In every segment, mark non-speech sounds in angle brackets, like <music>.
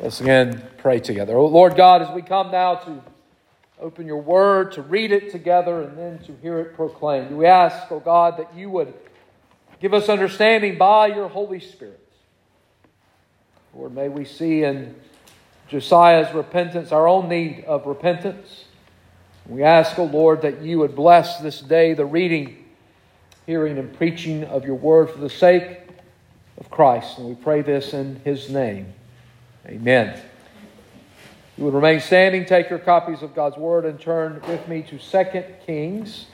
Let's again pray together. Oh, Lord God, as we come now to open your word, to read it together, and then to hear it proclaimed, we ask, oh God, that you would give us understanding by your Holy Spirit. Lord, may we see in Josiah's repentance our own need of repentance. We ask, O oh Lord, that you would bless this day the reading, hearing, and preaching of your word for the sake of Christ. And we pray this in his name. Amen. You would remain standing, take your copies of God's Word, and turn with me to 2 Kings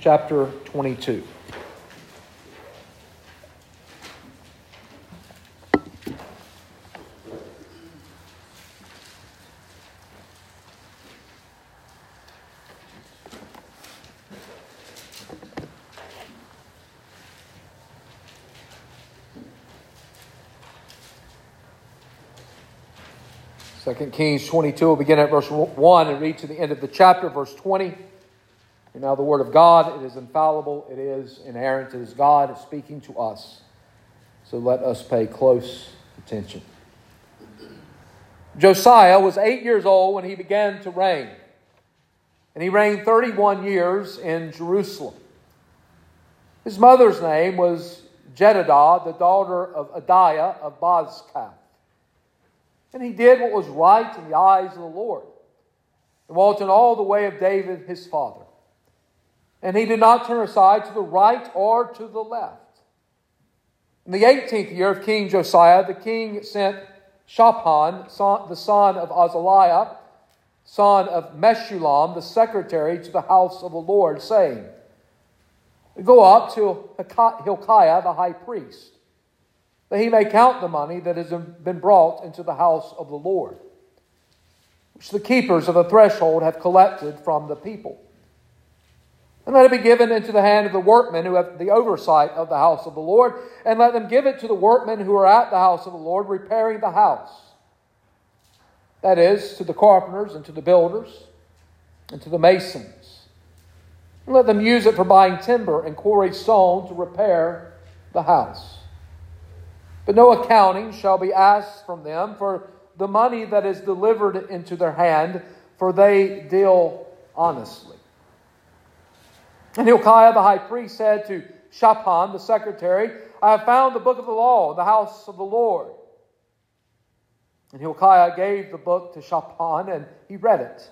chapter 22. 2 Kings 22 will begin at verse 1 and read to the end of the chapter, verse 20. And now the Word of God, it is infallible, it is inerrant, it is God speaking to us. So let us pay close attention. Josiah was eight years old when he began to reign, and he reigned 31 years in Jerusalem. His mother's name was Jedidah, the daughter of Adaiah of Bozkath. And he did what was right in the eyes of the Lord, and walked in all the way of David his father. And he did not turn aside to the right or to the left. In the 18th year of King Josiah, the king sent Shaphan, the son of Azaliah, son of Meshullam, the secretary, to the house of the Lord, saying, Go up to Hilkiah the high priest that he may count the money that has been brought into the house of the Lord, which the keepers of the threshold have collected from the people. And let it be given into the hand of the workmen who have the oversight of the house of the Lord, and let them give it to the workmen who are at the house of the Lord, repairing the house. That is, to the carpenters and to the builders and to the masons. And let them use it for buying timber and quarry stone to repair the house. But no accounting shall be asked from them for the money that is delivered into their hand, for they deal honestly. And Hilkiah the high priest said to Shaphan the secretary, I have found the book of the law in the house of the Lord. And Hilkiah gave the book to Shaphan, and he read it.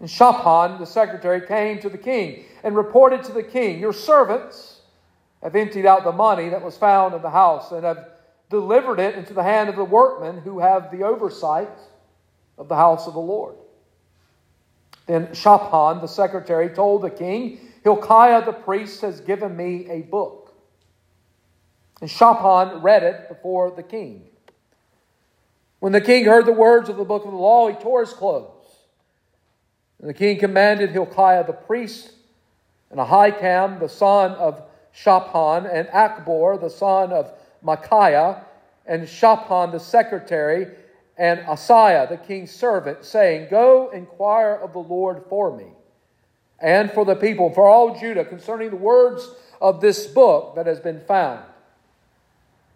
And Shaphan, the secretary, came to the king and reported to the king, Your servants have emptied out the money that was found in the house and have delivered it into the hand of the workmen who have the oversight of the house of the Lord. Then Shaphan, the secretary, told the king, Hilkiah the priest has given me a book. And Shaphan read it before the king. When the king heard the words of the book of the law, he tore his clothes. And the king commanded Hilkiah the priest and Ahikam, the son of Shaphan, and Achbor, the son of Micaiah, and Shaphan, the secretary, and Asaiah, the king's servant, saying, Go inquire of the Lord for me, and for the people, for all Judah, concerning the words of this book that has been found.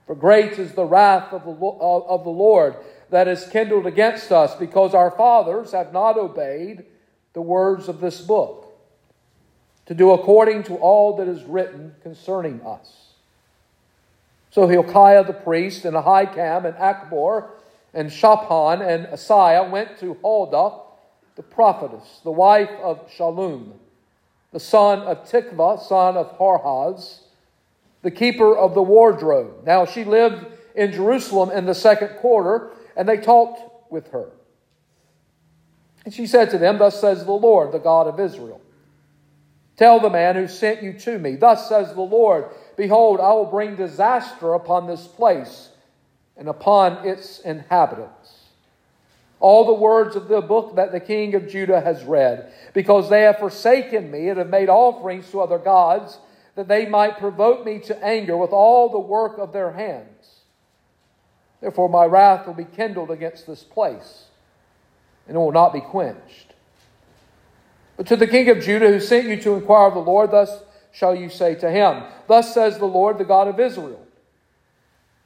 For great is the wrath of the, uh, of the Lord that is kindled against us, because our fathers have not obeyed the words of this book to do according to all that is written concerning us. So Hilkiah the priest, and Ahikam, and Achbor, and Shaphan, and Asaiah went to Huldah, the prophetess, the wife of Shallum, the son of Tikvah, son of Harhas, the keeper of the wardrobe. Now she lived in Jerusalem in the second quarter, and they talked with her. And she said to them, Thus says the Lord, the God of Israel. Tell the man who sent you to me, Thus says the Lord, Behold, I will bring disaster upon this place and upon its inhabitants. All the words of the book that the king of Judah has read, because they have forsaken me and have made offerings to other gods, that they might provoke me to anger with all the work of their hands. Therefore, my wrath will be kindled against this place, and it will not be quenched. But to the king of Judah who sent you to inquire of the Lord, thus shall you say to him, Thus says the Lord, the God of Israel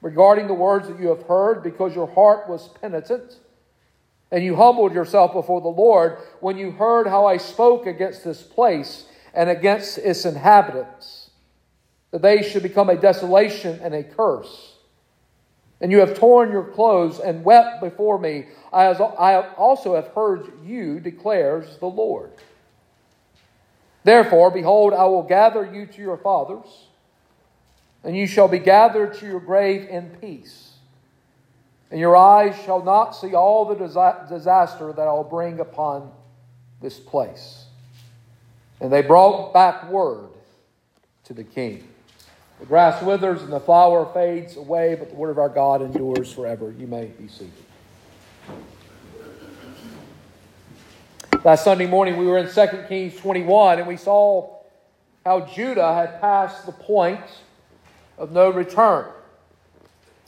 regarding the words that you have heard, because your heart was penitent, and you humbled yourself before the Lord when you heard how I spoke against this place and against its inhabitants, that they should become a desolation and a curse. And you have torn your clothes and wept before me. I also have heard you, declares the Lord. Therefore, behold, I will gather you to your fathers, and you shall be gathered to your grave in peace. And your eyes shall not see all the disaster that I will bring upon this place. And they brought back word to the king. The grass withers and the flower fades away, but the word of our God endures forever. You may be seated. Last Sunday morning, we were in 2 Kings 21, and we saw how Judah had passed the point of no return.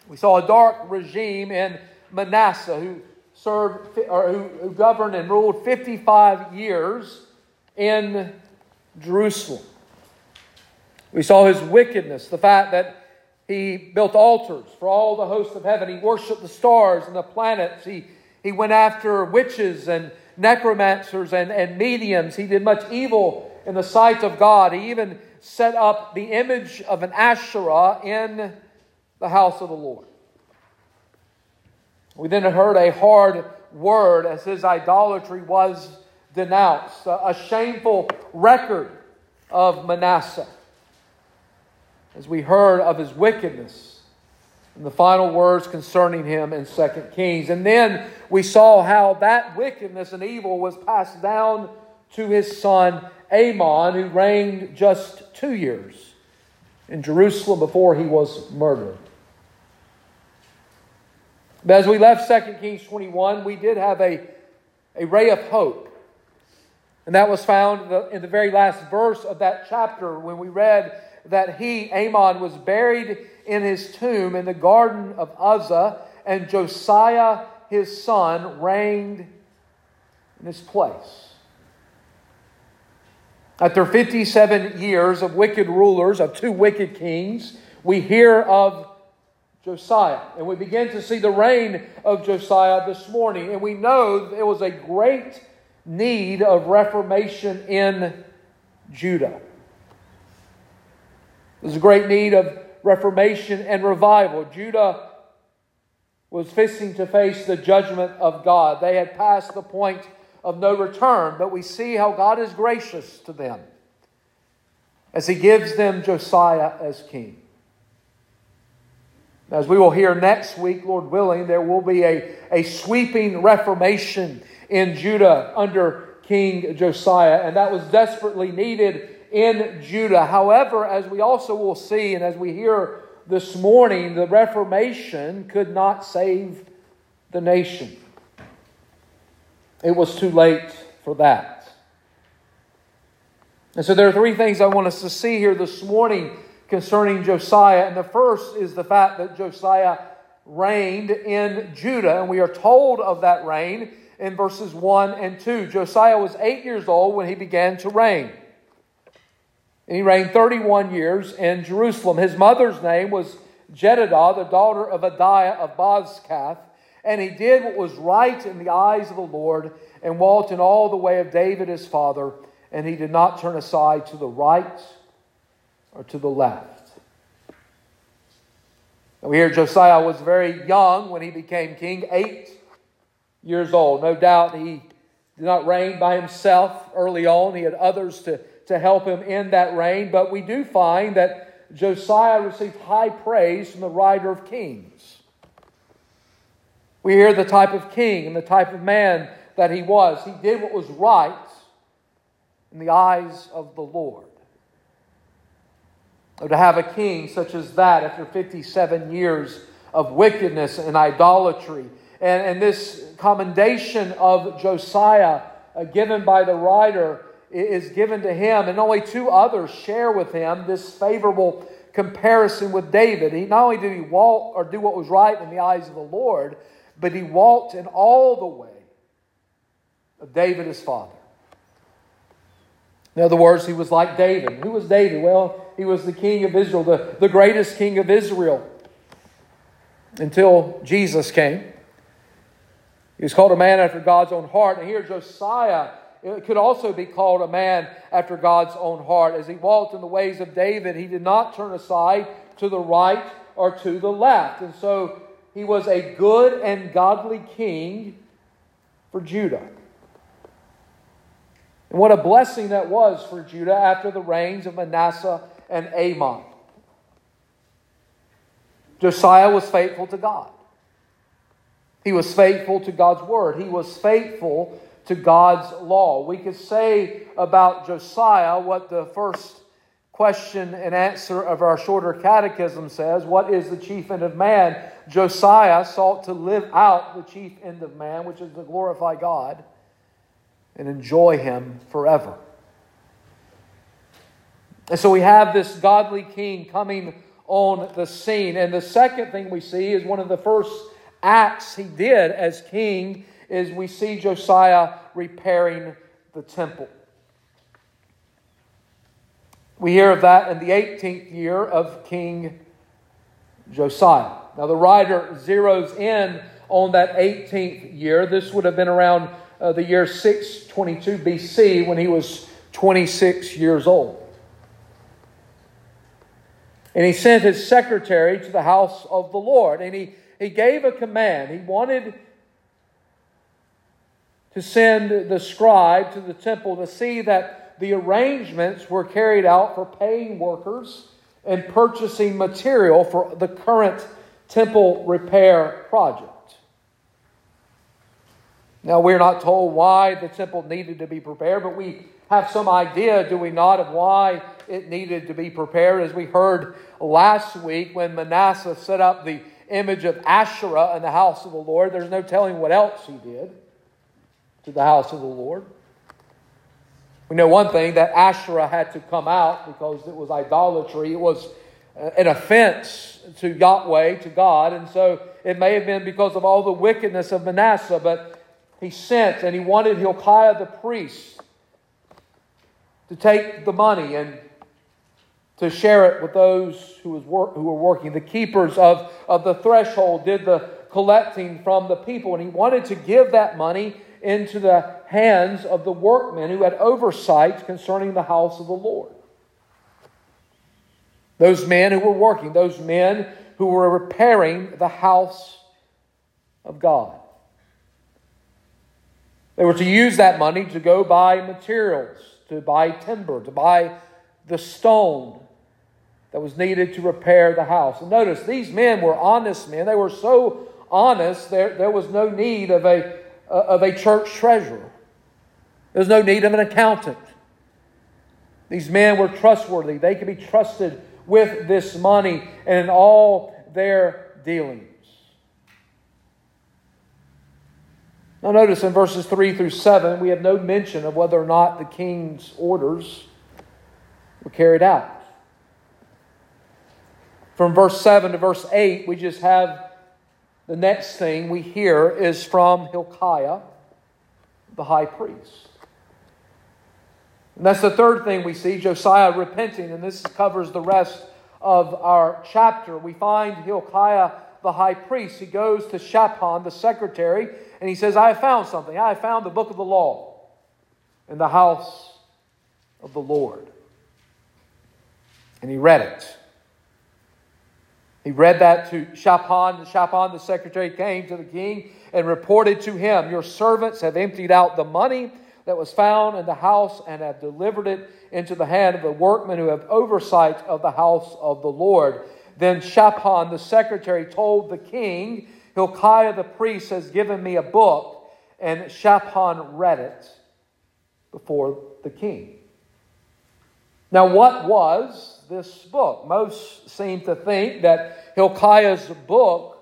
We saw a dark regime in Manasseh who served or who, who governed and ruled 55 years in Jerusalem. We saw his wickedness, the fact that he built altars for all the hosts of heaven. He worshiped the stars and the planets. He, he went after witches and necromancers and, and mediums. He did much evil in the sight of God. He even set up the image of an Asherah in the house of the Lord. We then heard a hard word as his idolatry was denounced, a, shameful record of Manasseh. As we heard of his wickedness the final words concerning him in 2 Kings. And then we saw how that wickedness and evil was passed down to his son Amon, who reigned just two years in Jerusalem before he was murdered. But as we left 2 Kings 21, we did have a, a ray of hope. And that was found in the very last verse of that chapter when we read that he, Amon, was buried in his tomb in the garden of Uzza, and Josiah, his son, reigned in his place. After 57 years of wicked rulers, of two wicked kings, we hear of Josiah. And we begin to see the reign of Josiah this morning. And we know there was a great need of reformation in Judah. There's a great need of reformation and revival. Judah was facing to face the judgment of God. They had passed the point of no return, but we see how God is gracious to them as He gives them Josiah as king. As we will hear next week, Lord willing, there will be a, a sweeping reformation in Judah under King Josiah, and that was desperately needed in Judah. However, as we also will see, and as we hear this morning, the Reformation could not save the nation. It was too late for that. And so there are three things I want us to see here this morning concerning Josiah. And the first is the fact that Josiah reigned in Judah. And we are told of that reign in verses 1 and 2. Josiah was eight years old when he began to reign. And he reigned 31 years in Jerusalem. His mother's name was Jedidah, the daughter of Adaiah of Bozkath. And he did what was right in the eyes of the Lord and walked in all the way of David his father. And he did not turn aside to the right or to the left. And we hear Josiah was very young when he became king, eight years old. No doubt he did not reign by himself early on, he had others to to help him in that reign, but we do find that Josiah received high praise from the writer of Kings. We hear the type of king and the type of man that he was. He did what was right in the eyes of the Lord. to have a king such as that after 57 years of wickedness and idolatry, and, and this commendation of Josiah uh, given by the writer is given to him, and only two others share with him this favorable comparison with David. He not only did he walk or do what was right in the eyes of the Lord, but he walked in all the way of David his father. In other words, he was like David. Who was David? Well, he was the king of Israel, the, the greatest king of Israel. until Jesus came. He was called a man after God's own heart. And here, Josiah it could also be called a man after God's own heart. As he walked in the ways of David, he did not turn aside to the right or to the left. And so he was a good and godly king for Judah. And what a blessing that was for Judah after the reigns of Manasseh and Amon. Josiah was faithful to God. He was faithful to God's word. He was faithful to God's law. We could say about Josiah what the first question and answer of our shorter catechism says What is the chief end of man? Josiah sought to live out the chief end of man, which is to glorify God and enjoy Him forever. And so we have this godly king coming on the scene. And the second thing we see is one of the first acts he did as king is we see Josiah repairing the temple. We hear of that in the 18th year of King Josiah. Now, the writer zeroes in on that 18th year. This would have been around uh, the year 622 BC when he was 26 years old. And he sent his secretary to the house of the Lord. And he, he gave a command. He wanted to send the scribe to the temple to see that the arrangements were carried out for paying workers and purchasing material for the current temple repair project. Now, we're not told why the temple needed to be prepared, but we have some idea, do we not, of why it needed to be prepared. As we heard last week when Manasseh set up the image of Asherah in the house of the Lord, there's no telling what else he did to the house of the Lord. We know one thing that Asherah had to come out because it was idolatry. It was uh, an offense to Yahweh, to God. And so it may have been because of all the wickedness of Manasseh, but he sent and he wanted Hilkiah the priest to take the money and to share it with those who, was wor- who were working. The keepers of, of the threshold did the collecting from the people, and he wanted to give that money into the hands of the workmen who had oversight concerning the house of the Lord. Those men who were working, those men who were repairing the house of God. They were to use that money to go buy materials, to buy timber, to buy the stone that was needed to repair the house. And notice, these men were honest men. They were so honest, there, there was no need of a Uh, of a church treasurer. There's no need of an accountant. These men were trustworthy. They could be trusted with this money and in all their dealings. Now, notice in verses 3 through 7, we have no mention of whether or not the king's orders were carried out. From verse 7 to verse 8, we just have the next thing we hear is from Hilkiah, the high priest. And that's the third thing we see Josiah repenting, and this covers the rest of our chapter. We find Hilkiah, the high priest. He goes to Shaphan, the secretary, and he says, I have found something. I have found the book of the law in the house of the Lord. And he read it. He read that to Shaphan. Shaphan, the secretary, came to the king and reported to him, Your servants have emptied out the money that was found in the house and have delivered it into the hand of the workmen who have oversight of the house of the Lord. Then Shaphan, the secretary, told the king, Hilkiah the priest has given me a book, and Shaphan read it before the king. Now, what was this book. Most seem to think that Hilkiah's book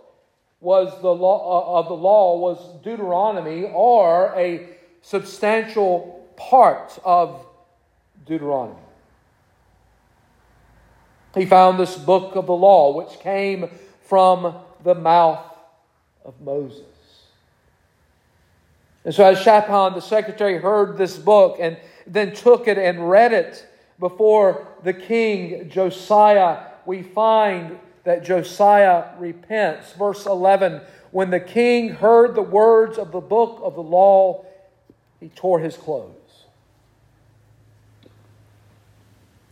was the law uh, of the law was Deuteronomy or a substantial part of Deuteronomy. He found this book of the law, which came from the mouth of Moses. And so, as Shaphan, the secretary, heard this book and then took it and read it before the king Josiah, we find that Josiah repents. Verse 11 When the king heard the words of the book of the law, he tore his clothes.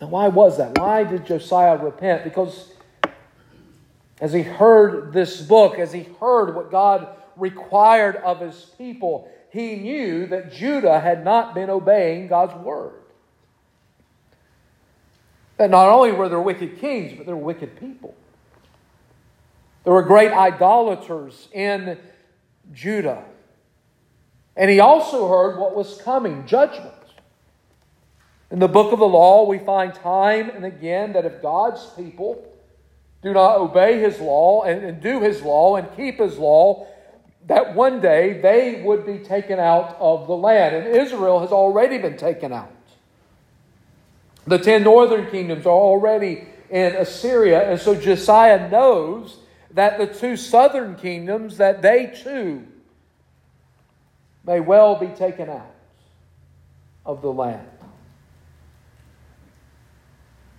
Now, why was that? Why did Josiah repent? Because as he heard this book, as he heard what God required of his people, he knew that Judah had not been obeying God's word. That not only were there wicked kings, but there were wicked people. There were great idolaters in Judah. And he also heard what was coming judgment. In the book of the law, we find time and again that if God's people do not obey his law and, and, do his law and keep his law, that one day they would be taken out of the land. And Israel has already been taken out. The ten northern kingdoms are already in Assyria, and so Josiah knows that the two southern kingdoms, that they too may well be taken out of the land.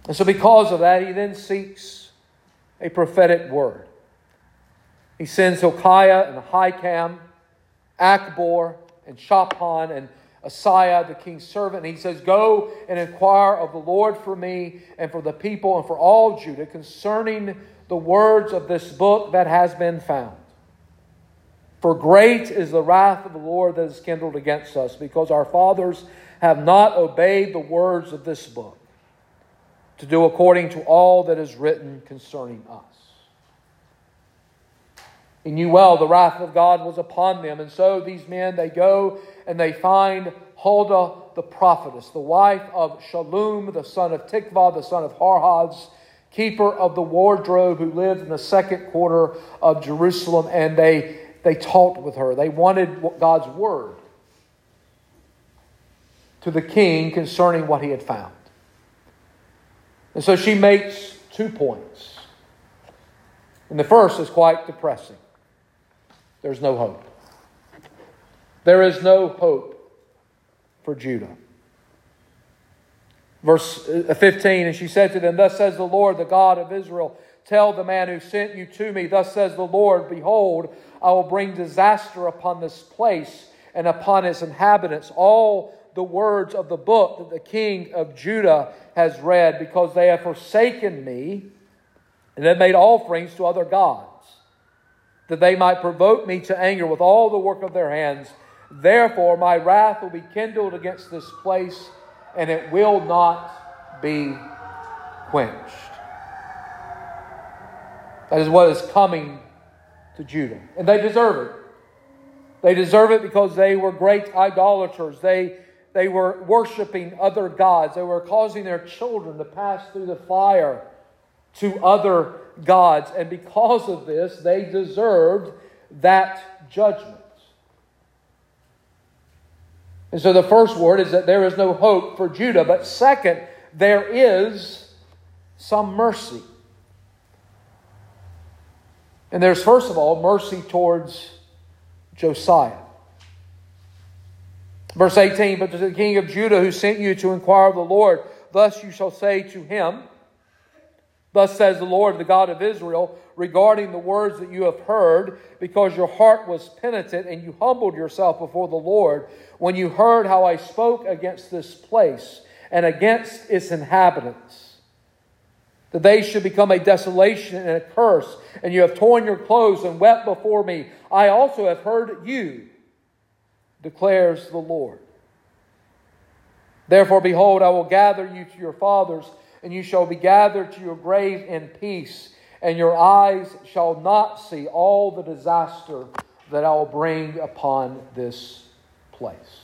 And so, because of that, he then seeks a prophetic word. He sends Hilkiah and Ahikam, Achbor and Shaphan and Asaiah, the king's servant, and he says, Go and inquire of the Lord for me and for the people and for all Judah concerning the words of this book that has been found. For great is the wrath of the Lord that is kindled against us, because our fathers have not obeyed the words of this book to do according to all that is written concerning us. He knew well the wrath of God was upon them, and so these men they go and they find Huldah the prophetess, the wife of Shallum, the son of Tikvah, the son of Harhas, keeper of the wardrobe, who lived in the second quarter of Jerusalem, and they, they talked with her. They wanted God's word to the king concerning what he had found. And so she makes two points. And the first is quite depressing there's no hope. There is no hope for Judah. Verse uh, 15, and she said to them, Thus says the Lord, the God of Israel, tell the man who sent you to me, Thus says the Lord, Behold, I will bring disaster upon this place and upon its inhabitants. All the words of the book that the king of Judah has read, because they have forsaken me and have made offerings to other gods, that they might provoke me to anger with all the work of their hands. Therefore, my wrath will be kindled against this place, and it will not be quenched. That is what is coming to Judah. And they deserve it. They deserve it because they were great idolaters. They they were worshiping other gods. They were causing their children to pass through the fire to other gods. And because of this, they deserved that judgment. And so the first word is that there is no hope for Judah. But second, there is some mercy. And there's, first of all, mercy towards Josiah. Verse 18, but to the king of Judah who sent you to inquire of the Lord, thus you shall say to him, Thus says the Lord, the God of Israel, regarding the words that you have heard, because your heart was penitent and you humbled yourself before the Lord, when you heard how I spoke against this place and against its inhabitants, that they should become a desolation and a curse, and you have torn your clothes and wept before me. I also have heard you declares the Lord. Therefore, behold, I will gather you to your fathers, and you shall be gathered to your grave in peace, and your eyes shall not see all the disaster that I will bring upon this place.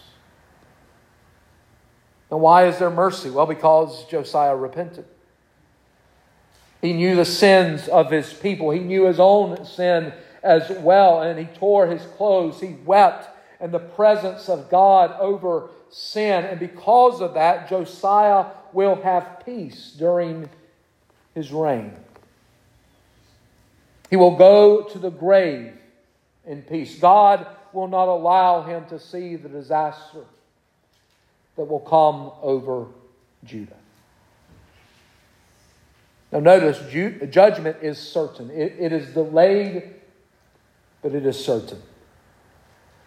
And why is there mercy? Well, because Josiah repented. He knew the sins of his people. He knew his own sin as well, and he tore his clothes. He wept and the presence of God over sin. And because of that, Josiah will have peace during his reign. He will go to the grave in peace. God will not allow him to see the disaster that will come over Judah. Now, notice judgment is certain. It, it is delayed, but it is certain.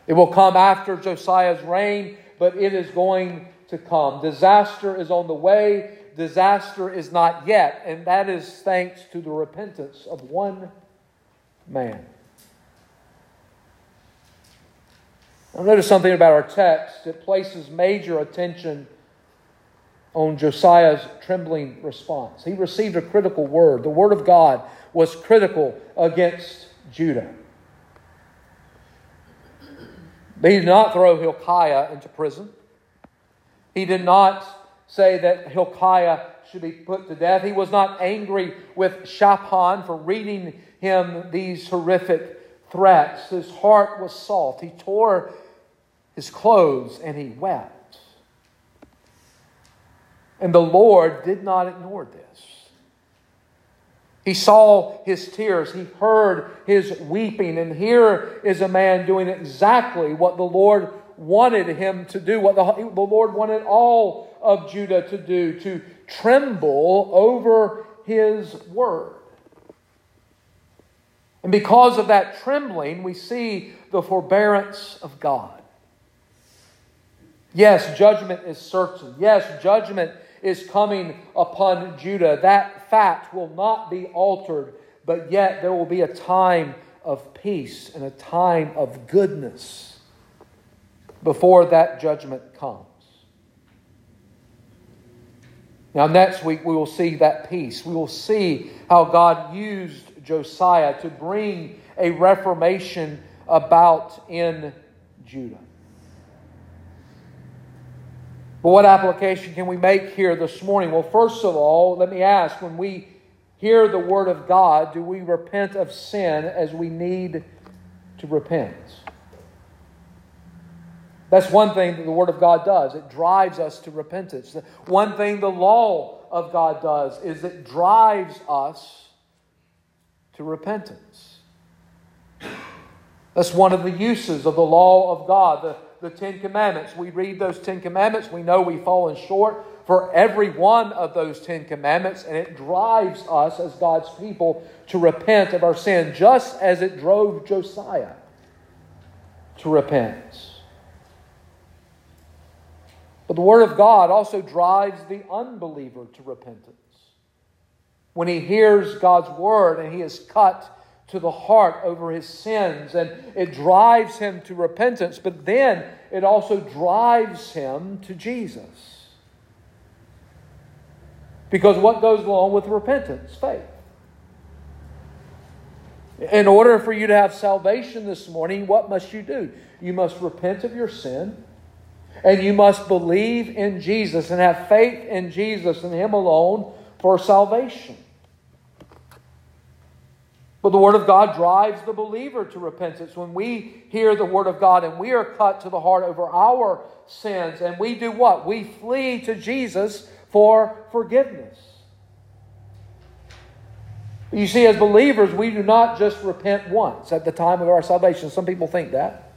It will come after Josiah's reign, but it is going to come. Disaster is on the way. Disaster is not yet, and that is thanks to the repentance of one man. Now, notice something about our text. It places major attention on Josiah's trembling response. He received a critical word. The word of God was critical against Judah. But he did not throw Hilkiah into prison. He did not say that Hilkiah should be put to death. He was not angry with Shaphan for reading him these horrific threats. His heart was soft. He tore his clothes and he wept. And the Lord did not ignore this. He saw his tears. He heard his weeping. And here is a man doing exactly what the Lord wanted him to do, what the, the Lord wanted all of Judah to do, to tremble over his word. And because of that trembling, we see the forbearance of God. Yes, judgment is certain. Yes, judgment is coming upon Judah. That fact will not be altered, but yet there will be a time of peace and a time of goodness before that judgment comes. Now, next week, we will see that peace. We will see how God used Josiah to bring a reformation about in Judah. But what application can we make here this morning? Well, first of all, let me ask when we hear the Word of God, do we repent of sin as we need to repent? That's one thing that the Word of God does. It drives us to repentance. One thing the law of God does is it drives us to repentance. That's one of the uses of the law of God. The the Ten Commandments. We read those Ten Commandments, we know we've fallen short for every one of those Ten Commandments, and it drives us as God's people to repent of our sin, just as it drove Josiah to repent. But the Word of God also drives the unbeliever to repentance. When he hears God's Word and he is cut to the heart over his sins, and it drives him to repentance, but then it also drives him to Jesus. Because what goes along with repentance? Faith. In order for you to have salvation this morning, what must you do? You must repent of your sin, and you must believe in Jesus and have faith in Jesus and Him alone for salvation. But the Word of God drives the believer to repentance. When we hear the Word of God and we are cut to the heart over our sins, and we do what? We flee to Jesus for forgiveness. You see, as believers, we do not just repent once at the time of our salvation. Some people think that.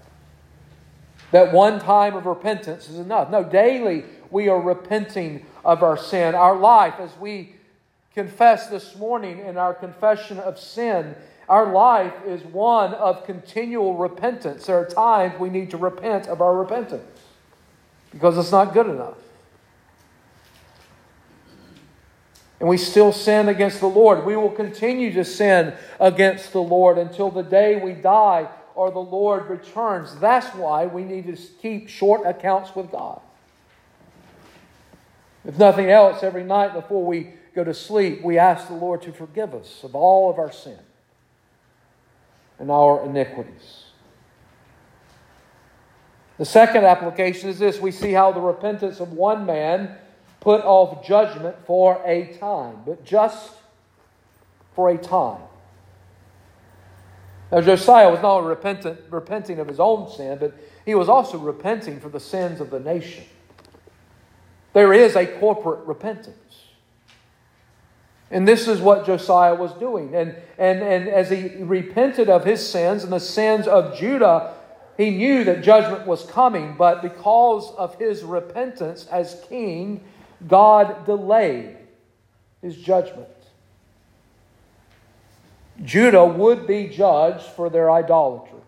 That one time of repentance is enough. No, daily we are repenting of our sin. Our life, as we confess this morning in our confession of sin, our life is one of continual repentance. There are times we need to repent of our repentance because it's not good enough. And we still sin against the Lord. We will continue to sin against the Lord until the day we die or the Lord returns. That's why we need to keep short accounts with God. If nothing else, every night before we go to sleep, we ask the Lord to forgive us of all of our sin and our iniquities. The second application is this we see how the repentance of one man put off judgment for a time, but just for a time. Now, Josiah was not only repentant, repenting of his own sin, but he was also repenting for the sins of the nation. There is a corporate repentance. And this is what Josiah was doing. And, and, and as he repented of his sins and the sins of Judah, he knew that judgment was coming, but because of his repentance as king, God delayed his judgment. Judah would be judged for their idolatry.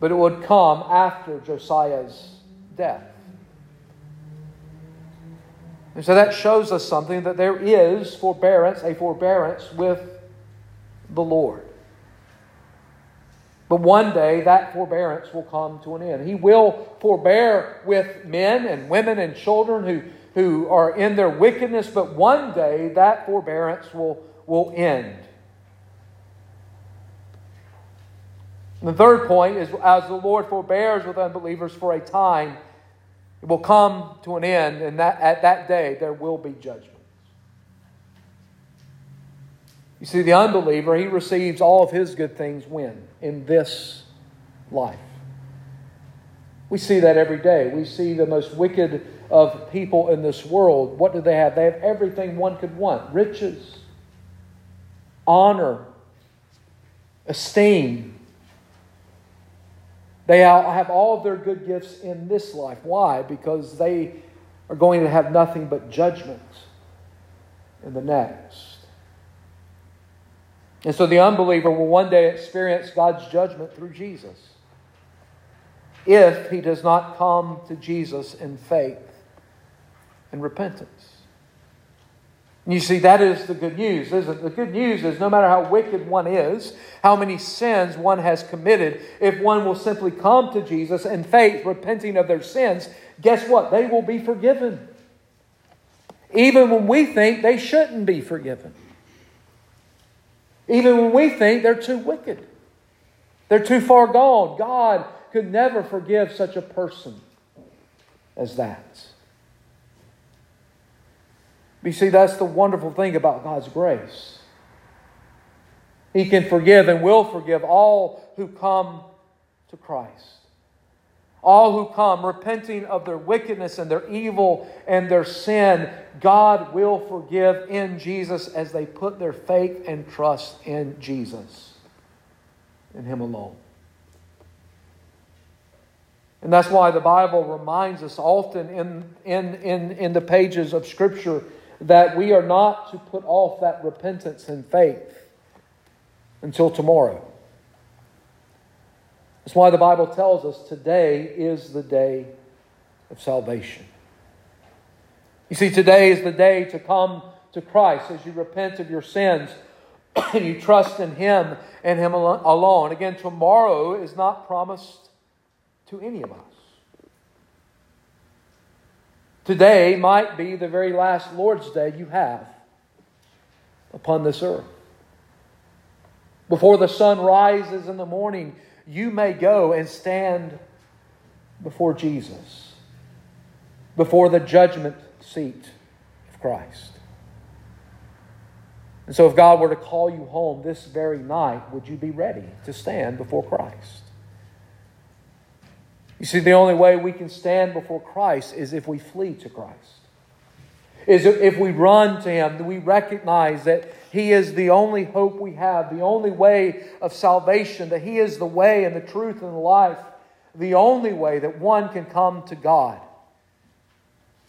But it would come after Josiah's death. And so that shows us something that there is forbearance, a forbearance with the Lord. But one day that forbearance will come to an end. He will forbear with men and women and children who, who are in their wickedness, but one day that forbearance will, will end. And the third point is as the Lord forbears with unbelievers for a time, it will come to an end, and that, at that day there will be judgment. You see, the unbeliever, he receives all of his good things when? In this life. We see that every day. We see the most wicked of people in this world. What do they have? They have everything one could want riches, honor, esteem, they have all of their good gifts in this life. Why? Because they are going to have nothing but judgment in the next. And so the unbeliever will one day experience God's judgment through Jesus if he does not come to Jesus in faith and repentance. And you see, that is the good news, isn't it? The good news is no matter how wicked one is, how many sins one has committed, if one will simply come to Jesus in faith, repenting of their sins, guess what? They will be forgiven. Even when we think they shouldn't be forgiven. Even when we think they're too wicked, they're too far gone. God could never forgive such a person as that. You see, that's the wonderful thing about God's grace. He can forgive and will forgive all who come to Christ. All who come repenting of their wickedness and their evil and their sin, God will forgive in Jesus as they put their faith and trust in Jesus, in Him alone. And that's why the Bible reminds us often in, in, in, in the pages of Scripture that we are not to put off that repentance and faith until tomorrow. That's why the Bible tells us today is the day of salvation. You see, today is the day to come to Christ as you repent of your sins <clears throat> and you trust in Him and Him alone. Again, tomorrow is not promised to any of us. Today might be the very last Lord's Day you have upon this earth. Before the sun rises in the morning, you may go and stand before Jesus, before the judgment seat of Christ. And so, if God were to call you home this very night, would you be ready to stand before Christ? You see, the only way we can stand before Christ is if we flee to Christ. Is if we run to Him, we recognize that He is the only hope we have, the only way of salvation, that He is the way and the truth and the life. The only way that one can come to God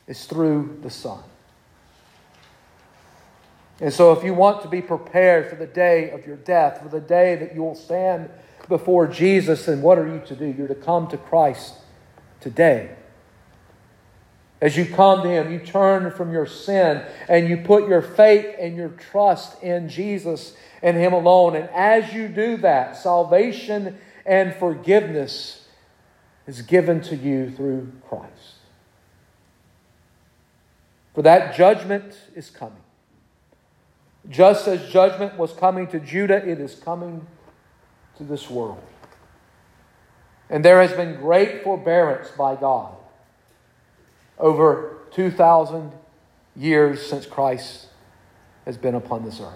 is through the Son. And so, if you want to be prepared for the day of your death, for the day that you will stand before Jesus, and what are you to do? You're to come to Christ today. As you come to Him, you turn from your sin and you put your faith and your trust in Jesus and Him alone. And as you do that, salvation and forgiveness is given to you through Christ. For that judgment is coming. Just as judgment was coming to Judah, it is coming to this world. And there has been great forbearance by God over 2,000 years since Christ has been upon this earth.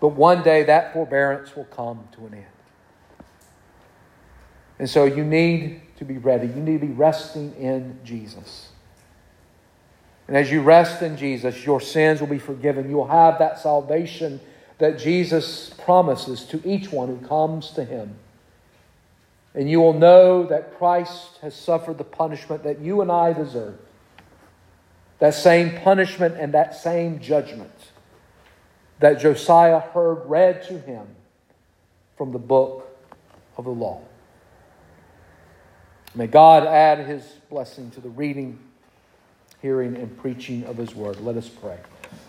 But one day that forbearance will come to an end. And so you need to be ready. You need to be resting in Jesus. And as you rest in Jesus, your sins will be forgiven. You'll have that salvation that Jesus promises to each one who comes to him. And you will know that Christ has suffered the punishment that you and I deserve. That same punishment and that same judgment that Josiah heard read to him from the book of the law. May God add his blessing to the reading, hearing, and preaching of his word. Let us pray.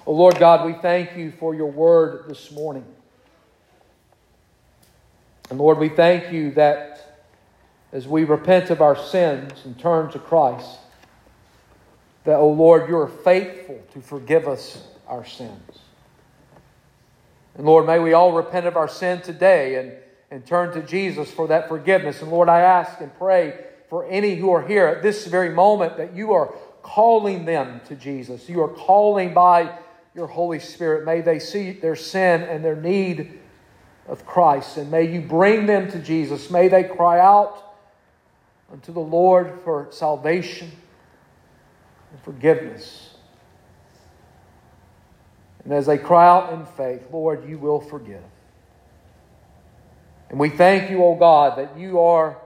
Oh Lord God, we thank you for your word this morning. And Lord, we thank you that as we repent of our sins and turn to Christ, that, oh Lord, you are faithful to forgive us our sins. And Lord, may we all repent of our sin today and, and turn to Jesus for that forgiveness. And Lord, I ask and pray for any who are here at this very moment that you are calling them to Jesus. You are calling by your Holy Spirit. May they see their sin and their need of Christ, and may you bring them to Jesus. May they cry out unto the Lord for salvation and forgiveness. And as they cry out in faith, Lord, you will forgive. And we thank you, O God, that you are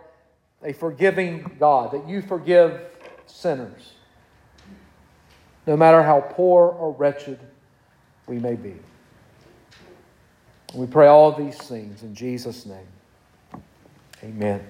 a forgiving God, that you forgive sinners, no matter how poor or wretched we may be. We pray all these things in Jesus' name. Amen.